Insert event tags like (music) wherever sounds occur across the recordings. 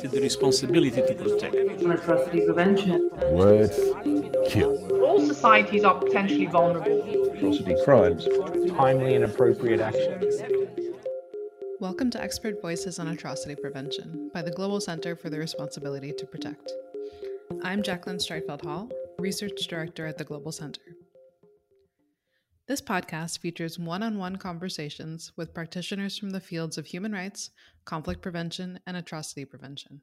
to the responsibility to protect. Atrocity prevention. Words kill. All societies are potentially vulnerable. Atrocity crimes. Timely and appropriate action. Welcome to Expert Voices on Atrocity Prevention by the Global Center for the Responsibility to Protect. I'm Jacqueline Streitfeld Hall, Research Director at the Global Center. This podcast features one on one conversations with practitioners from the fields of human rights, conflict prevention, and atrocity prevention.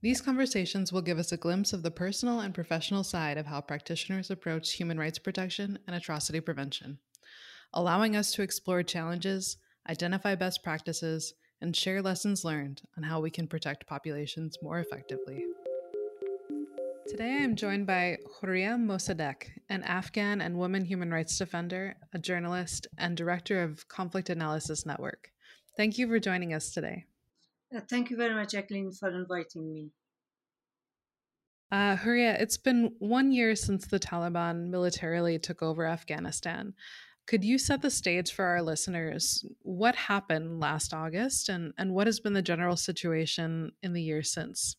These conversations will give us a glimpse of the personal and professional side of how practitioners approach human rights protection and atrocity prevention, allowing us to explore challenges, identify best practices, and share lessons learned on how we can protect populations more effectively. Today I am joined by Horia Mosadiq, an Afghan and woman human rights defender, a journalist, and director of Conflict Analysis Network. Thank you for joining us today. Uh, thank you very much, Jacqueline, for inviting me. Uh, Houria, it's been one year since the Taliban militarily took over Afghanistan. Could you set the stage for our listeners? What happened last August and, and what has been the general situation in the year since?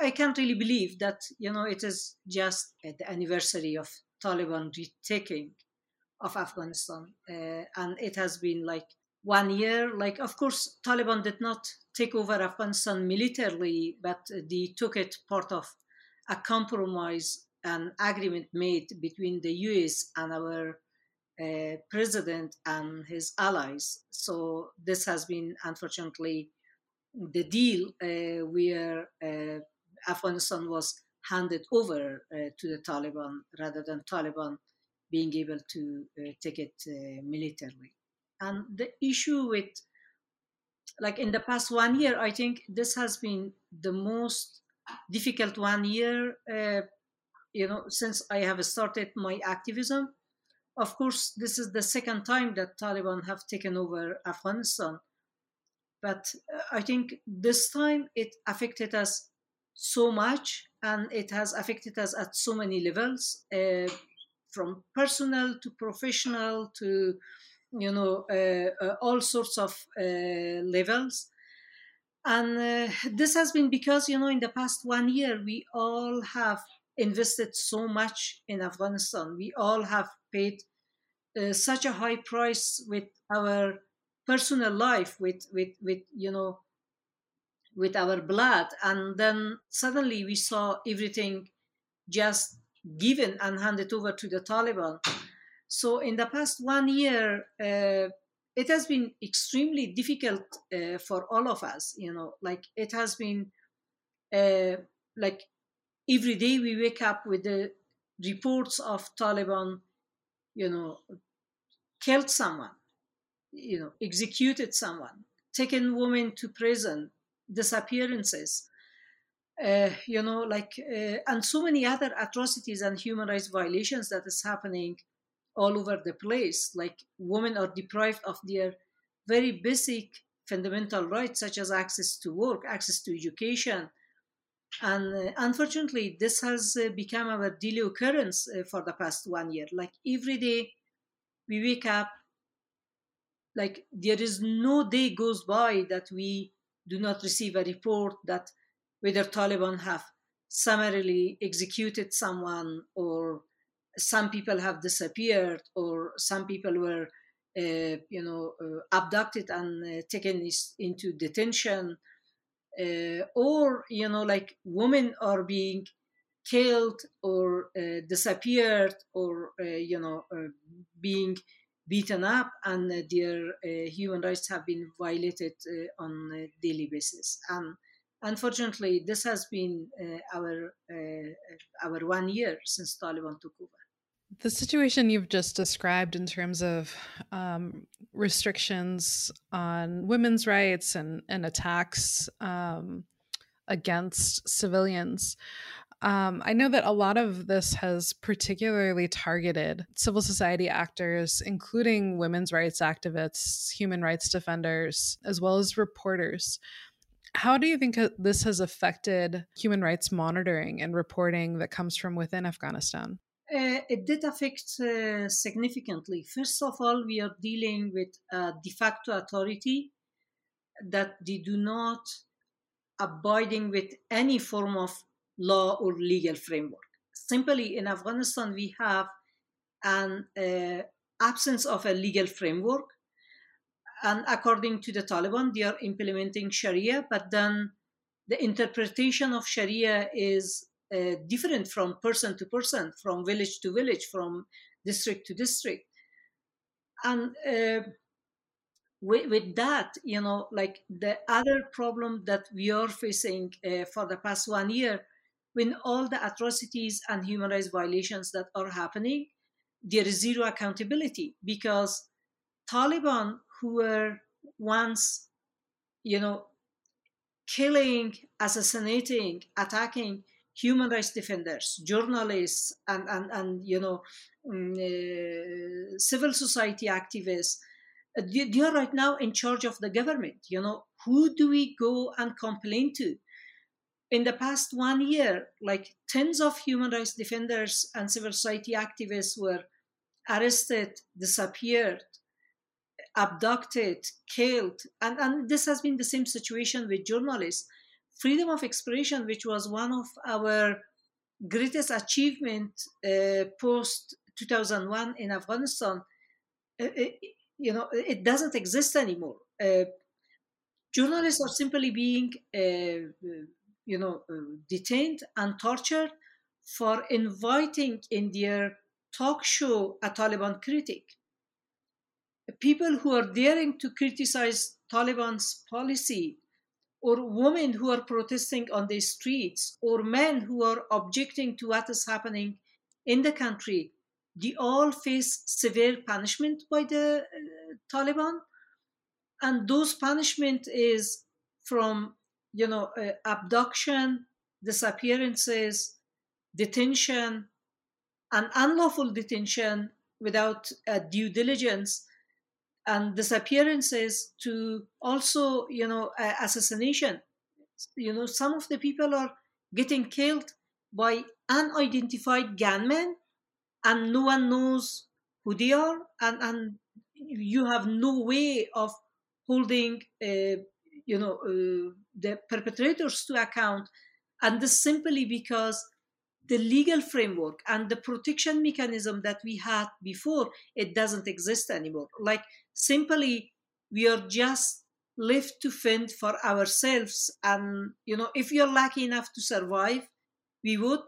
I, can't really believe that you know it is just the anniversary of Taliban retaking of Afghanistan, uh, and it has been like one year. Like, of course, Taliban did not take over Afghanistan militarily, but they took it part of a compromise and agreement made between the US and our uh, president and his allies. So this has been unfortunately the deal uh, where uh, Afghanistan was handed over uh, to the Taliban rather than Taliban being able to uh, take it uh, militarily. And the issue with, like in the past one year, I think this has been the most difficult one year, you know, since I have started my activism. Of course, this is the second time that Taliban have taken over Afghanistan. But I think this time it affected us so much and it has affected us at so many levels uh, from personal to professional to you know uh, uh, all sorts of uh, levels. And uh, this has been because you know in the past one year we all have invested so much in afghanistan. We all have paid such a high price with our personal life with with with you know with our blood and then suddenly we saw everything just given and handed over to the taliban. So in the past one year uh, it has been extremely difficult uh, for all of us you know like it has been uh, like every day we wake up with the reports of taliban you know killed someone you know executed someone taken women to prison disappearances, uh, you know, like, uh, and so many other atrocities and human rights violations that is happening all over the place. Like, women are deprived of their very basic fundamental rights, such as access to work, access to education. And uh, unfortunately, this has uh, become our daily occurrence uh, for the past one year. Like, every day we wake up, like, there is no day goes by that we do not receive a report that whether Taliban have summarily executed someone or some people have disappeared or some people were uh, you know uh, abducted and uh, taken into detention uh, or you know like women are being killed or uh, disappeared or uh, you know being beaten up and their uh, human rights have been violated uh, on a daily basis. And unfortunately, this has been uh, our our one year since Taliban took over. The situation you've just described in terms of um, restrictions on women's rights and, and attacks um, against civilians um, I know that a lot of this has particularly targeted civil society actors, including women's rights activists, human rights defenders, as well as reporters. How do you think this has affected human rights monitoring and reporting that comes from within Afghanistan? Uh, it did affect uh, significantly. First of all, we are dealing with a de facto authority that they do not abiding with any form of law or legal framework. Simply, in Afghanistan, we have an uh, absence of a legal framework. And according to the Taliban, they are implementing Sharia, but then the interpretation of Sharia is uh, different from person to person, from village to village, from district to district. And uh, with, with, that, you know, like the other problem that we are facing uh, for the past one year, when all the atrocities and human rights violations that are happening, there is zero accountability because Taliban, who were once, you know, killing, assassinating, attacking human rights defenders, journalists, and, and, and you know, um, uh, civil society activists, uh, they are right now in charge of the government. You know, who do we go and complain to? In the past one year, like tens of human rights defenders and civil society activists were arrested, disappeared, abducted, killed. And, and this has been the same situation with journalists. Freedom of expression, which was one of our greatest achievement uh, post 2001 in Afghanistan, it, uh, uh, you know, it doesn't exist anymore. Uh, journalists are simply being, uh, you know, uh, detained and tortured for inviting in their talk show a Taliban critic. People who are daring to criticize Taliban's policy, or women who are protesting on the streets, or men who are objecting to what is happening in the country, they all face severe punishment by the uh, Taliban. And those punishment is from, you know, uh, abduction, disappearances, detention, and unlawful detention without uh, due diligence and disappearances to also you know uh, assassination. You know some of the people are getting killed by unidentified gunmen and no one knows who they are and, and you have no way of holding uh, you know uh, the perpetrators to account and this simply because the legal framework and the protection mechanism that we had before it doesn't exist anymore. Like simply we are just left to fend for ourselves and you know if you're lucky enough to survive we would.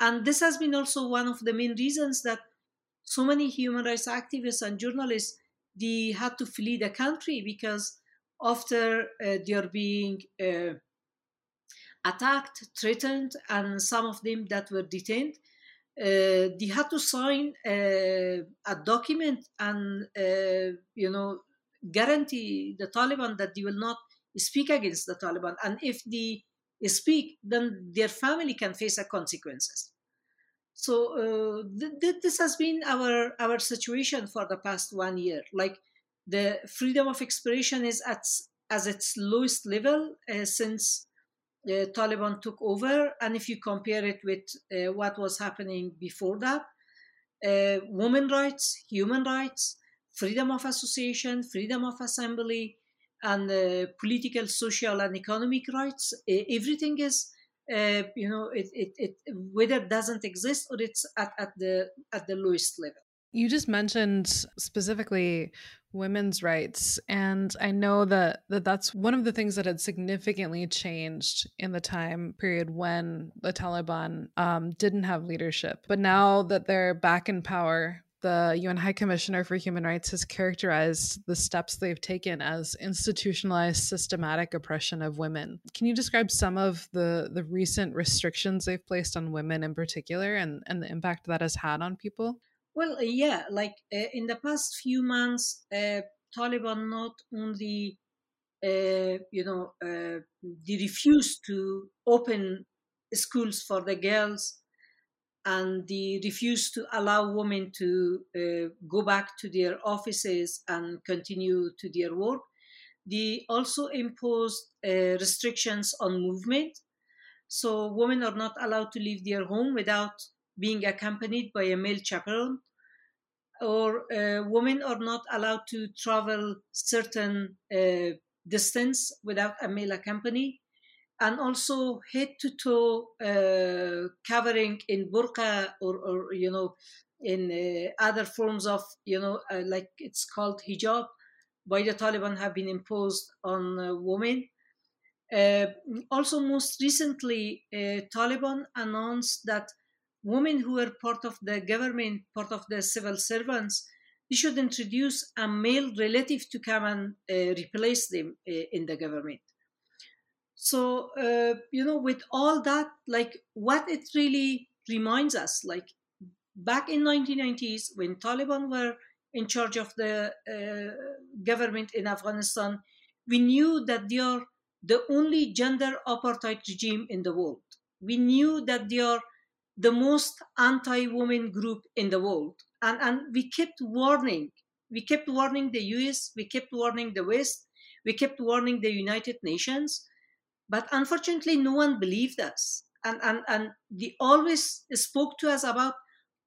And this has been also one of the main reasons that so many human rights activists and journalists they had to flee the country because after uh, they're being uh, attacked, threatened, and some of them that were detained. Uh, they had to sign uh, a document and uh, you know guarantee the Taliban that they will not speak against the Taliban, and if they speak, then their family can face consequences. So uh, th- th- this has been our our situation for the past one year. Like the freedom of expression is at as its lowest level uh, since uh, Taliban took over, and if you compare it with uh, what was happening before that, uh, women rights, human rights, freedom of association, freedom of assembly, and uh, political, social, and economic rights, everything is. Uh, you know, it, it, it whether it doesn't exist or it's at, at the at the lowest level. You just mentioned specifically women's rights and I know that, that that's one of the things that had significantly changed in the time period when the Taliban um, didn't have leadership. But now that they're back in power, the UN High Commissioner for Human Rights has characterized the steps they've taken as institutionalized systematic oppression of women. Can you describe some of the, the recent restrictions they've placed on women in particular and, and the impact that has had on people? Well, uh, yeah, like uh, in the past few months, uh, Taliban not only, uh, you know, uh, they refused to open schools for the girls and they refused to allow women to uh, go back to their offices and continue to their work. They also imposed restrictions on movement. So women are not allowed to leave their home without being accompanied by a male chaperone or uh, women are not allowed to travel certain uh, distance without a male accompany. and also head to toe uh, covering in burqa or, or you know in uh, other forms of you know uh, like it's called hijab by the taliban have been imposed on uh, women also most recently taliban announced that women who were part of the government part of the civil servants we should introduce a male relative to come and replace them in the government. So uh, you know with all that like what it really reminds us like back in 1990s when taliban were in charge of the uh, government in afghanistan we knew that they are the only gender apartheid regime in the world. We knew that they are the most anti-woman group in the world and and we kept warning we kept warning the us we kept warning the west we kept warning the united nations but unfortunately, no one believed us. And, and, and they always spoke to us about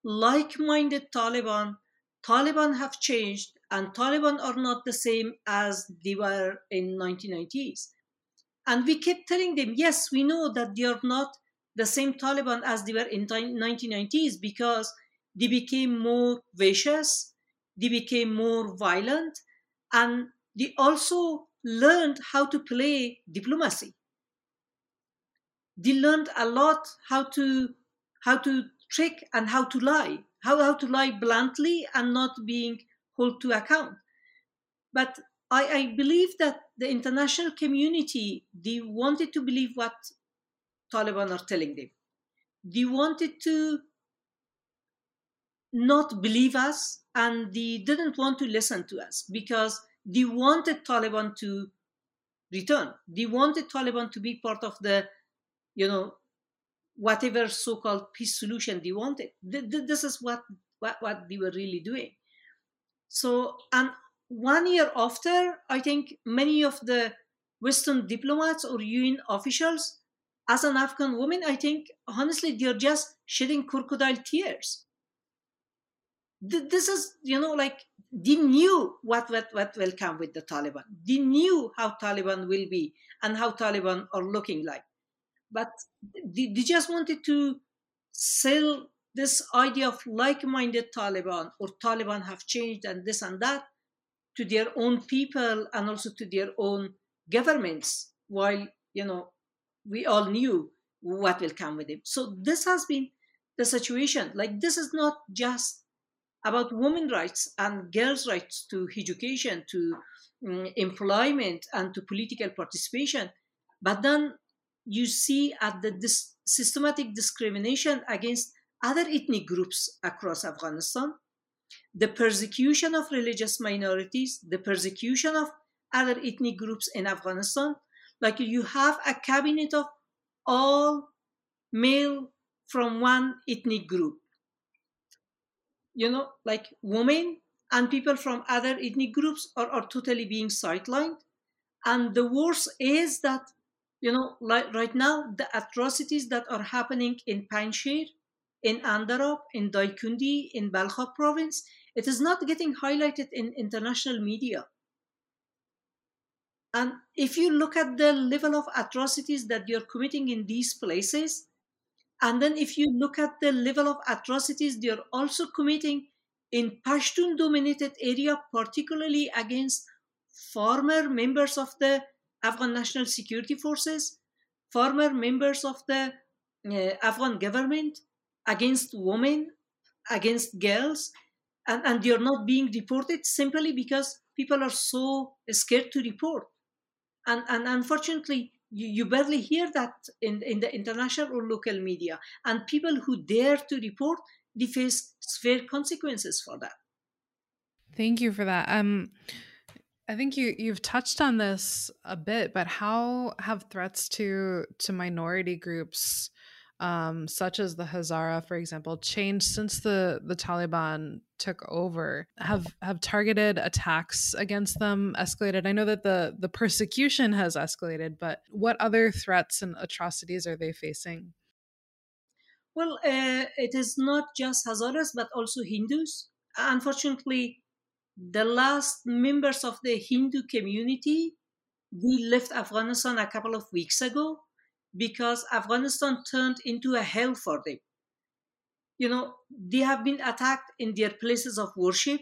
like minded Taliban. Taliban have changed, and Taliban are not the same as they were in 1990s. And we kept telling them, yes, we know that they are not the same Taliban as they were in 1990s because they became more vicious, they became more violent, and they also learned how to play diplomacy. They learned a lot how to how to trick and how to lie how, how to lie bluntly and not being held to account. But I, I believe that the international community they wanted to believe what taliban are telling them they wanted to not believe us and they didn't want to listen to us because they wanted taliban to return they wanted taliban to be part of the you know, whatever so-called peace solution they wanted. This is what, what, what they were really doing. So, and one year after, I think many of the Western diplomats or UN officials, as an Afghan woman, I think honestly they're just shedding crocodile tears. This is, you know, like they knew what, what, what will come with the Taliban. They knew how Taliban will be and how Taliban are looking like but they, they just wanted to sell this idea of like-minded Taliban or Taliban have changed and this and that to their own people and also to their own governments, while you know we all knew what will come with it. So this has been the situation. Like this is not just about women rights and girls' rights to education, to um, employment, and to political participation, but then you see at the dis- systematic discrimination against other ethnic groups across Afghanistan, the persecution of religious minorities, the persecution of other ethnic groups in Afghanistan. Like you have a cabinet of all male from one ethnic group. You know, like women and people from other ethnic groups are, are totally being sidelined. And the worst is that you know, like right now, the atrocities that are happening in Panjshir, in Andarab, in Daikundi, in Balkh province, it is not getting highlighted in international media. And if you look at the level of atrocities that you're committing in these places, and then if you look at the level of atrocities they're also committing in Pashtun dominated area, particularly against former members of the Afghan National Security Forces, former members of the uh, Afghan government against women, against girls, and, and they're not being deported simply because people are so scared to report. And, and unfortunately, you, you barely hear that in, in the international or local media. And people who dare to report, they face severe consequences for that. Thank you for that. Um, I think you you've touched on this a bit, but how have threats to to minority groups um, such as the Hazara, for example, changed since the the Taliban took over? Have have targeted attacks against them escalated? I know that the the persecution has escalated, but what other threats and atrocities are they facing? Well, uh, it is not just Hazaras, but also Hindus. Unfortunately, the last members of the Hindu community they left Afghanistan a couple of weeks ago. Because Afghanistan turned into a hell for them. You know, they have been attacked in their places of worship.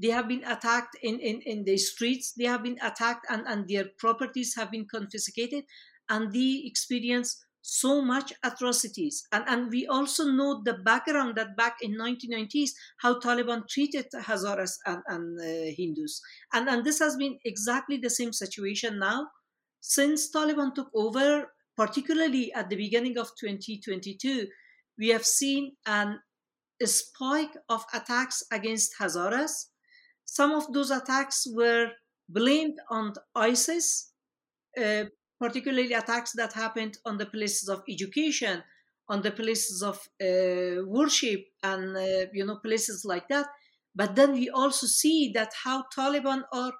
They have been attacked in, in, in the streets. They have been attacked and, and their properties have been confiscated. And they experience so much atrocities. And, and we also know the background that back in 1990s, how Taliban treated Hazaras and, and uh, Hindus. And, and this has been exactly the same situation now. Since Taliban took over, particularly at the beginning of 2022, we have seen an, a spike of attacks against Hazaras. Some of those attacks were blamed on ISIS, uh, particularly attacks that happened on the places of education, on the places of uh, worship, and uh, you know places like that. But then we also see that how Taliban are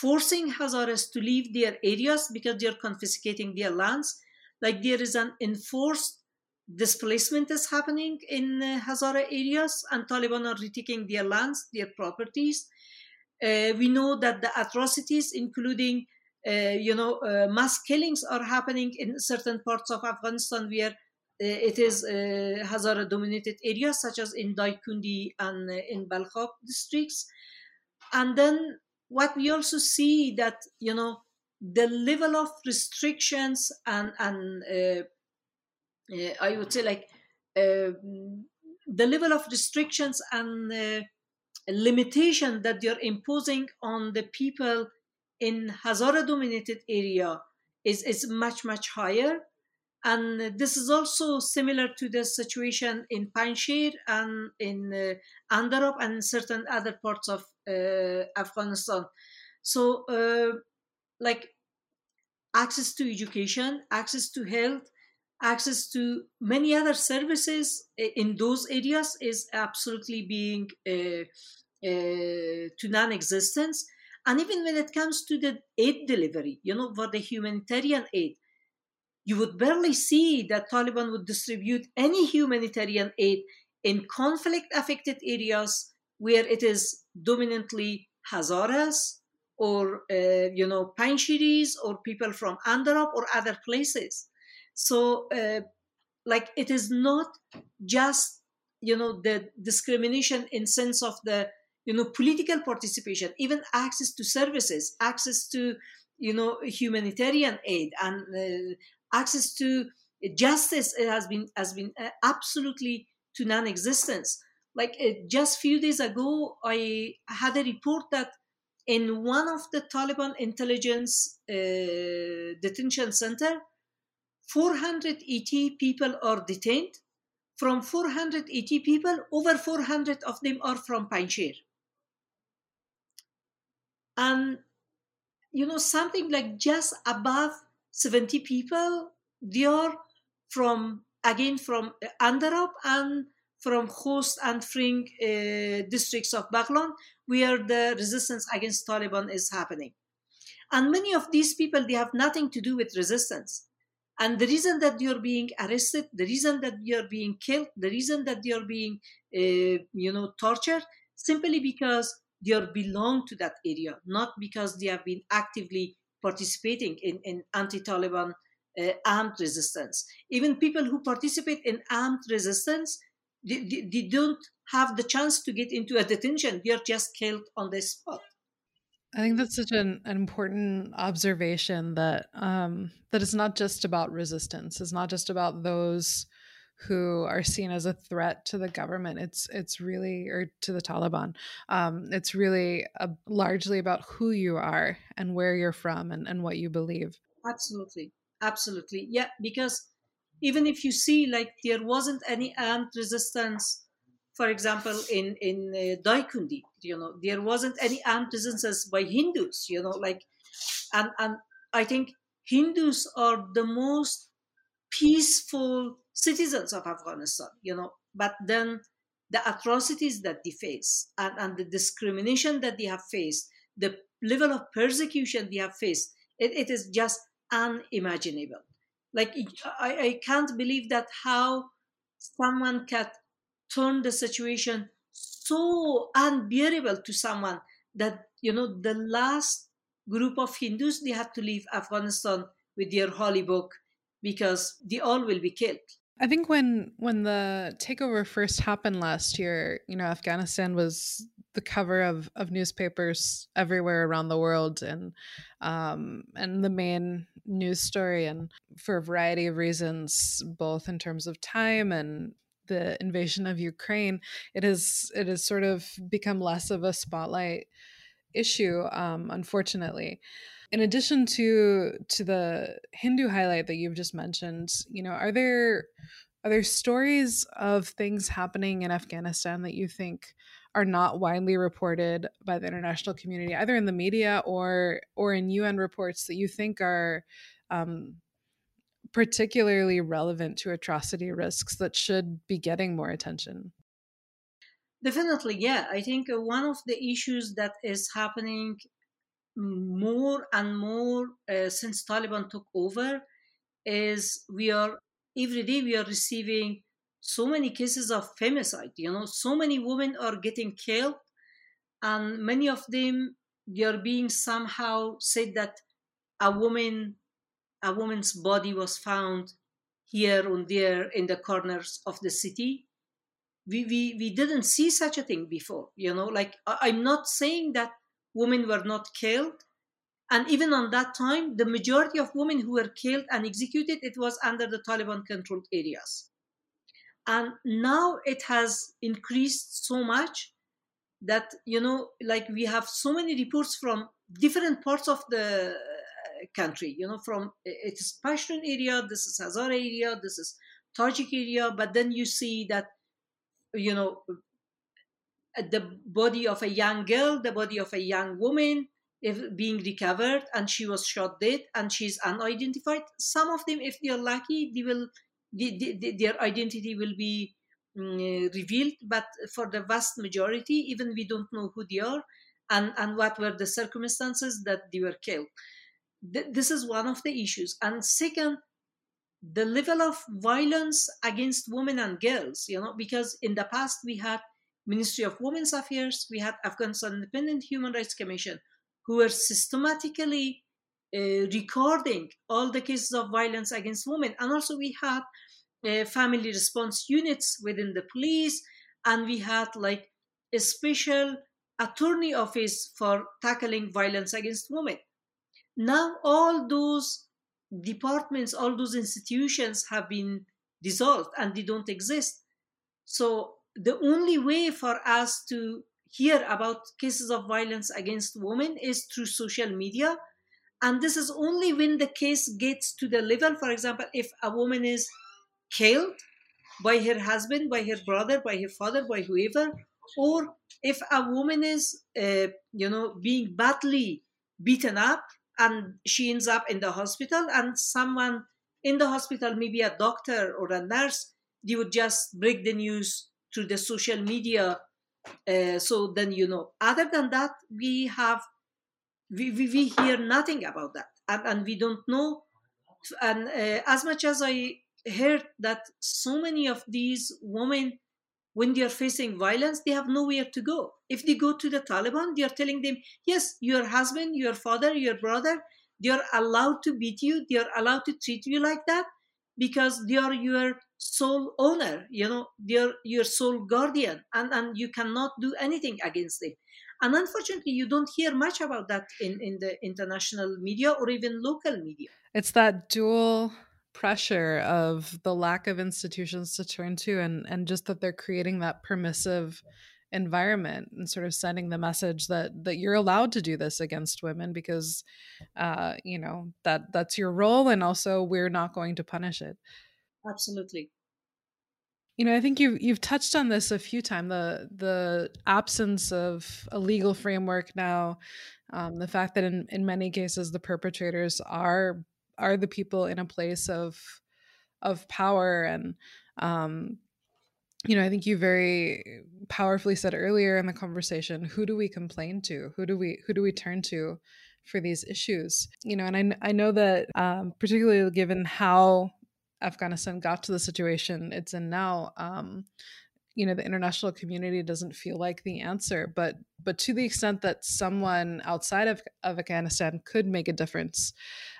forcing Hazaras to leave their areas because they are confiscating their lands. Like there is an enforced displacement is happening in uh, Hazara areas, and Taliban are retaking their lands, their properties. Uh, we know that the atrocities, including uh, you know, uh, mass killings are happening in certain parts of Afghanistan where uh, it is uh, Hazara dominated areas, such as in Daikundi and in Balkhab districts. And then what we also see that, you know, the level of restrictions and, and uh, uh, I would say like uh, the level of restrictions and limitation that they're imposing on the people in Hazara dominated area is, is much, much higher. And this is also similar to the situation in Panjshir and in uh, Andarab and certain other parts of uh, Afghanistan. So, uh, like access to education, access to health, access to many other services in those areas is absolutely being uh, uh, to non-existence and even when it comes to the aid delivery, you know, for the humanitarian aid, you would barely see that Taliban would distribute any humanitarian aid in conflict affected areas where it is dominantly Hazaras or, uh, you know, Panjshiris or people from Andarab or other places. So, uh, like, it is not just, you know, the discrimination in sense of the you know political participation even access to services access to you know humanitarian aid and uh, access to justice has been has been uh, absolutely to non-existence. Like just few days ago i had a report that in one of the taliban intelligence uh, detention center 480 people are detained. From 480 people over 400 of them are from panjshir. And you know something like just above 70 people they are from again from Andarab and from Khost and Fring uh, districts of Baghlan where the resistance against Taliban is happening. And many of these people they have nothing to do with resistance. And the reason that you're being arrested the reason that you're being killed the reason that you're being uh, you know tortured simply because they belong to that area, not because they have been actively participating in, in anti-Taliban uh, armed resistance. Even people who participate in armed resistance, they, they, they don't have the chance to get into a detention. They are just killed on the spot. I think that's such an, an important observation that um, that it's not just about resistance. It's not just about those who are seen as a threat to the government. It's it's really or to the Taliban. Um, it's really a, largely about who you are and where you're from and, and what you believe. Absolutely, absolutely, yeah. Because even if you see like there wasn't any armed resistance, for example, in in uh, Daikundi, you know, there wasn't any armed resistance by Hindus, you know, like, and and I think Hindus are the most peaceful citizens of Afghanistan, you know, but then the atrocities that they face and, and the discrimination that they have faced, the level of persecution they have faced, it, it is just unimaginable. Like, I, I can't believe that how someone can turn the situation so unbearable to someone that, you know, the last group of Hindus, they had to leave Afghanistan with their holy book because they all will be killed. I think when when the takeover first happened last year, you know, Afghanistan was the cover of of newspapers everywhere around the world, and um, and the main news story, and for a variety of reasons, both in terms of time and the invasion of Ukraine, it has it has sort of become less of a spotlight issue, um, unfortunately in addition to to the hindu highlight that you've just mentioned you know are there are there stories of things happening in afghanistan that you think are not widely reported by the international community either in the media or or in un reports that you think are um, particularly relevant to atrocity risks that should be getting more attention? Definitely yeah. I think uh, one of the issues that is happening more and more uh, since Taliban took over is we are every day we are receiving so many cases of femicide. You know, so many women are getting killed, and many of them they are being somehow said that a woman, a woman's body was found here and there in the corners of the city. We, we, we didn't see such a thing before, you know, like I'm not saying that women were not killed. And even on that time, the majority of women who were killed and executed, it was under the Taliban controlled areas. And now it has increased so much that, you know, like we have so many reports from different parts of the uh, country, you know, from it is Pashtun area, this is Hazara area, this is Tajik area, but then you see that, you know, the body of a young girl, the body of a young woman, if being recovered, and she was shot dead, and she's unidentified. Some of them, if they are lucky, they will, they, they, their identity will be um, revealed. But for the vast majority, even we don't know who they are, and and what were the circumstances that they were killed. Th- this is one of the issues. And second, the level of violence against women and girls. You know, because in the past we had Ministry of Women's Affairs, we had Afghanistan Independent Human Rights Commission, who were systematically uh, recording all the cases of violence against women. And also we had uh, family response units within the police, and we had like a special attorney office for tackling violence against women. Now all those departments, all those institutions have been dissolved and they don't exist. So the only way for us to hear about cases of violence against women is through social media. And this is only when the case gets to the level for example if a woman is killed by her husband by her brother by her father by whoever or if a woman is uh, you know being badly beaten up and she ends up in the hospital and someone in the hospital maybe a doctor or a nurse they would just break the news through the social media uh, so then you know other than that we have we, we, we hear nothing about that and, and we don't know. And uh, as much as i heard that so many of these women when they are facing violence they have nowhere to go. If they go to the taliban they are telling them yes your husband your father your brother they are allowed to beat you they are allowed to treat you like that because they are your sole owner you know they're your sole guardian and and you cannot do anything against them and unfortunately you don't hear much about that in in the international media or even local media. It's that dual pressure of the lack of institutions to turn to and and just that they're creating that permissive environment and sort of sending the message that that you're allowed to do this against women because uh you know that that's your role and also we're not going to punish it. Absolutely. You know i think you've you've touched on this a few times the the absence of a legal framework now um, the fact that in in many cases the perpetrators are are the people in a place of of power and um, you know i think you very powerfully said earlier in the conversation who do we complain to? Who do we who do we turn to for these issues? You know and i, I know that um, particularly given how Afghanistan got to the situation it's in now, um, you know the international community doesn't feel like the answer but but to the extent that someone outside of, of afghanistan could make a difference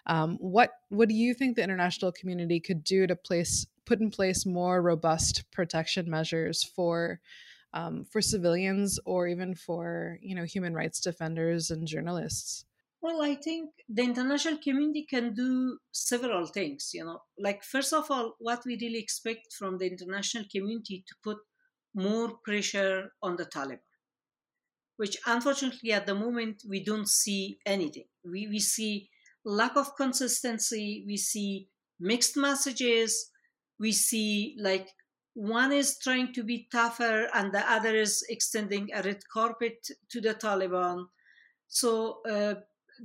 um, what what do you think the international community could do to place put in place more robust protection measures for um, for civilians or even for you know human rights defenders and journalists well, I think the international community can do several things. You know, like first of all, what we really expect from the international community to put more pressure on the Taliban, which unfortunately at the moment we don't see anything. We, we see lack of consistency, we see mixed messages, we see like one is trying to be tougher and the other is extending a red carpet to the Taliban. So uh,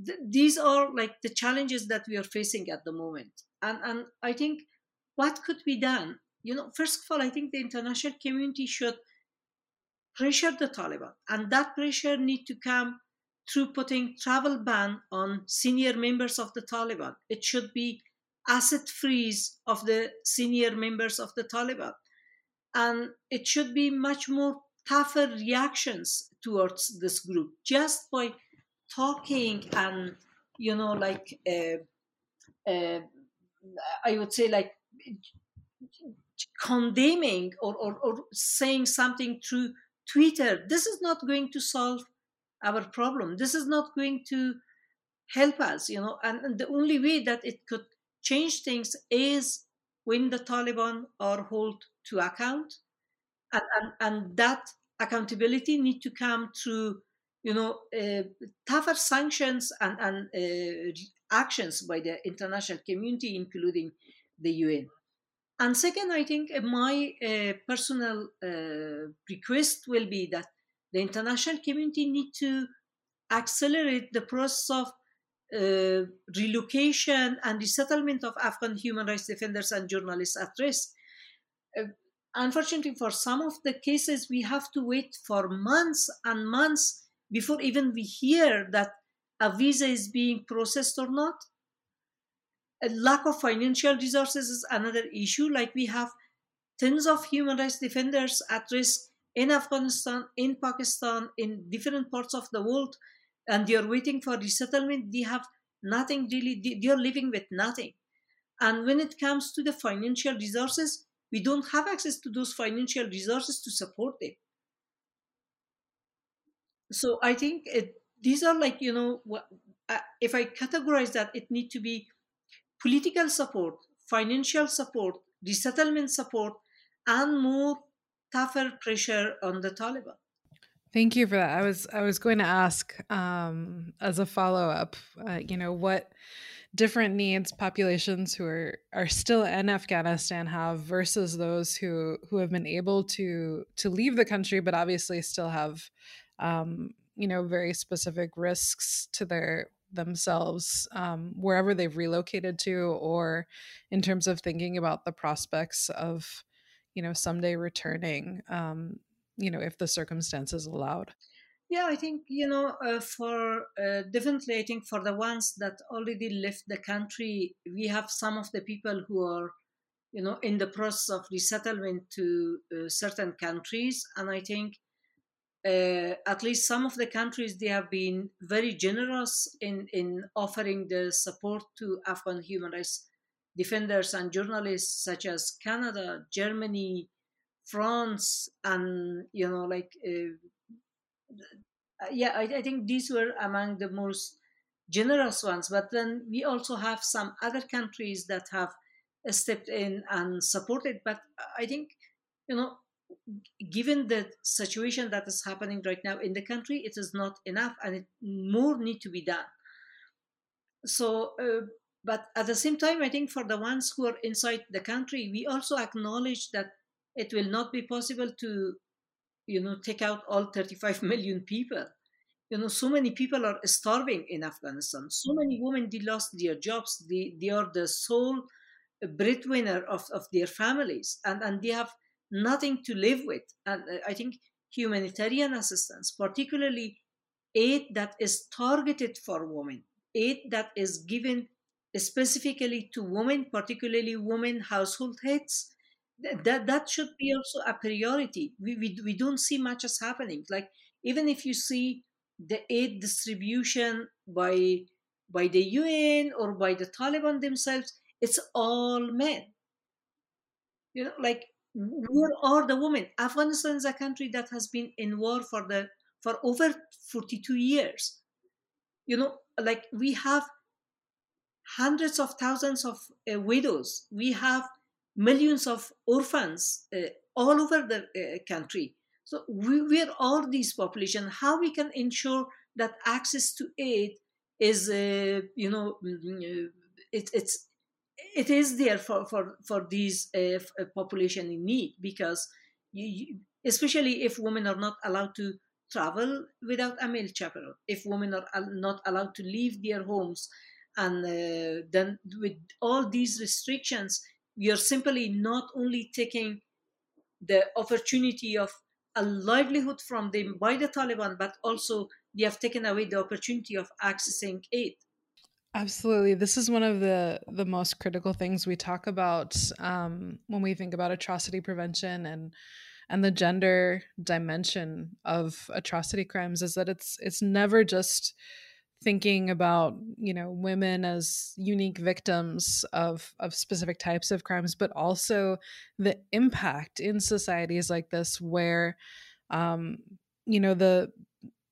th- these are like the challenges that we are facing at the moment. And, and I think what could be done you know, first of all, I think the international community should pressure the Taliban, and that pressure need to come through putting travel ban on senior members of the Taliban. It should be asset freeze of the senior members of the Taliban, and it should be much more tougher reactions towards this group just by talking and you know like uh, uh, I would say like condemning or, or, or saying something through Twitter, this is not going to solve our problem. This is not going to help us, you know. And, and the only way that it could change things is when the Taliban are held to account, and and, and that accountability need to come through, you know, uh, tougher sanctions and and uh, actions by the international community, including the UN. And second, I think uh, my uh, personal uh, request will be that the international community need to accelerate the process of uh, relocation and resettlement of Afghan human rights defenders and journalists at risk. Uh, unfortunately, for some of the cases, we have to wait for months and months before even we hear that a visa is being processed or not a lack of financial resources is another issue. Like we have tens of human rights defenders at risk in Afghanistan, in Pakistan, in different parts of the world, and they are waiting for resettlement. They have nothing really, they are living with nothing. And when it comes to the financial resources, we don't have access to those financial resources to support them. So I think it, these are like, you know, uh, if I categorize that, it need to be political support, financial support, resettlement support, and more tougher pressure on the Taliban. Thank you for that. I was I was going to ask um, as a follow up. Uh, you know what different needs populations who are are still in Afghanistan have versus those who who have been able to to leave the country, but obviously still have um, you know very specific risks to their themselves um, wherever they've relocated to or in terms of thinking about the prospects of you know someday returning um, you know if the circumstances allowed. Yeah i think you know uh, for uh, definitely i think for the ones that already left the country we have some of the people who are you know in the process of resettlement to uh, certain countries and i think uh, at least some of the countries they have been very generous in in offering the support to Afghan human rights defenders and journalists, such as Canada, Germany, France, and you know, like uh, yeah, I, I think these were among the most generous ones. But then we also have some other countries that have stepped in and supported. But I think you know given the situation that is happening right now in the country, it is not enough, and it, more need to be done. So, uh, but at the same time, I think for the ones who are inside the country, we also acknowledge that it will not be possible to, you know, take out all 35 (laughs) million people. You know, so many people are starving in Afghanistan. So many women they lost their jobs. They they are the sole breadwinner of, of their families, and and they have nothing to live with. And uh, I think humanitarian assistance, particularly aid that is targeted for women, aid that is given specifically to women, particularly women household heads, that that should be also a priority. We, we we don't see much as happening. Like even if you see the aid distribution by by the UN or by the Taliban themselves, it's all men. You know, like where are the women? Afghanistan is a country that has been in war for the for over 42 years. You know, like we have hundreds of thousands of uh, widows. We have millions of orphans uh, all over the uh, country. So we, where are these population? How we can ensure that access to aid is, uh, you know, mm, it, it's it is there for for for these uh, population in need because you, you, especially if women are not allowed to travel without a male chaperone, if women are not allowed to leave their homes, and uh, then with all these restrictions, are simply not only taking the opportunity of a livelihood from them by the Taliban, but also they have taken away the opportunity of accessing aid. Absolutely, this is one of the the most critical things we talk about um, when we think about atrocity prevention and and the gender dimension of atrocity crimes. Is that it's it's never just thinking about you know women as unique victims of of specific types of crimes but also the impact in societies like this where um you know the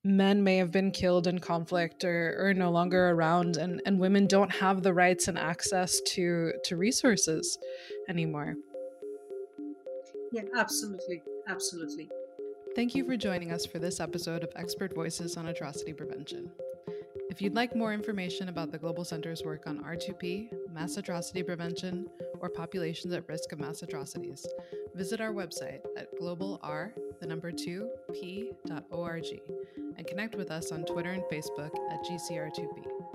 men may have been killed in conflict or, or no longer around and, and women don't have the rights and access to to resources anymore. Yeah absolutely. Absolutely. Thank you for joining us for this episode of expert voices on atrocity prevention. If you'd like more information about the Global Center's work on R2P, mass atrocity prevention, or populations at risk of mass atrocities, visit our website at globalr, the number 2, p.org, and connect with us on Twitter and Facebook at GCR2P.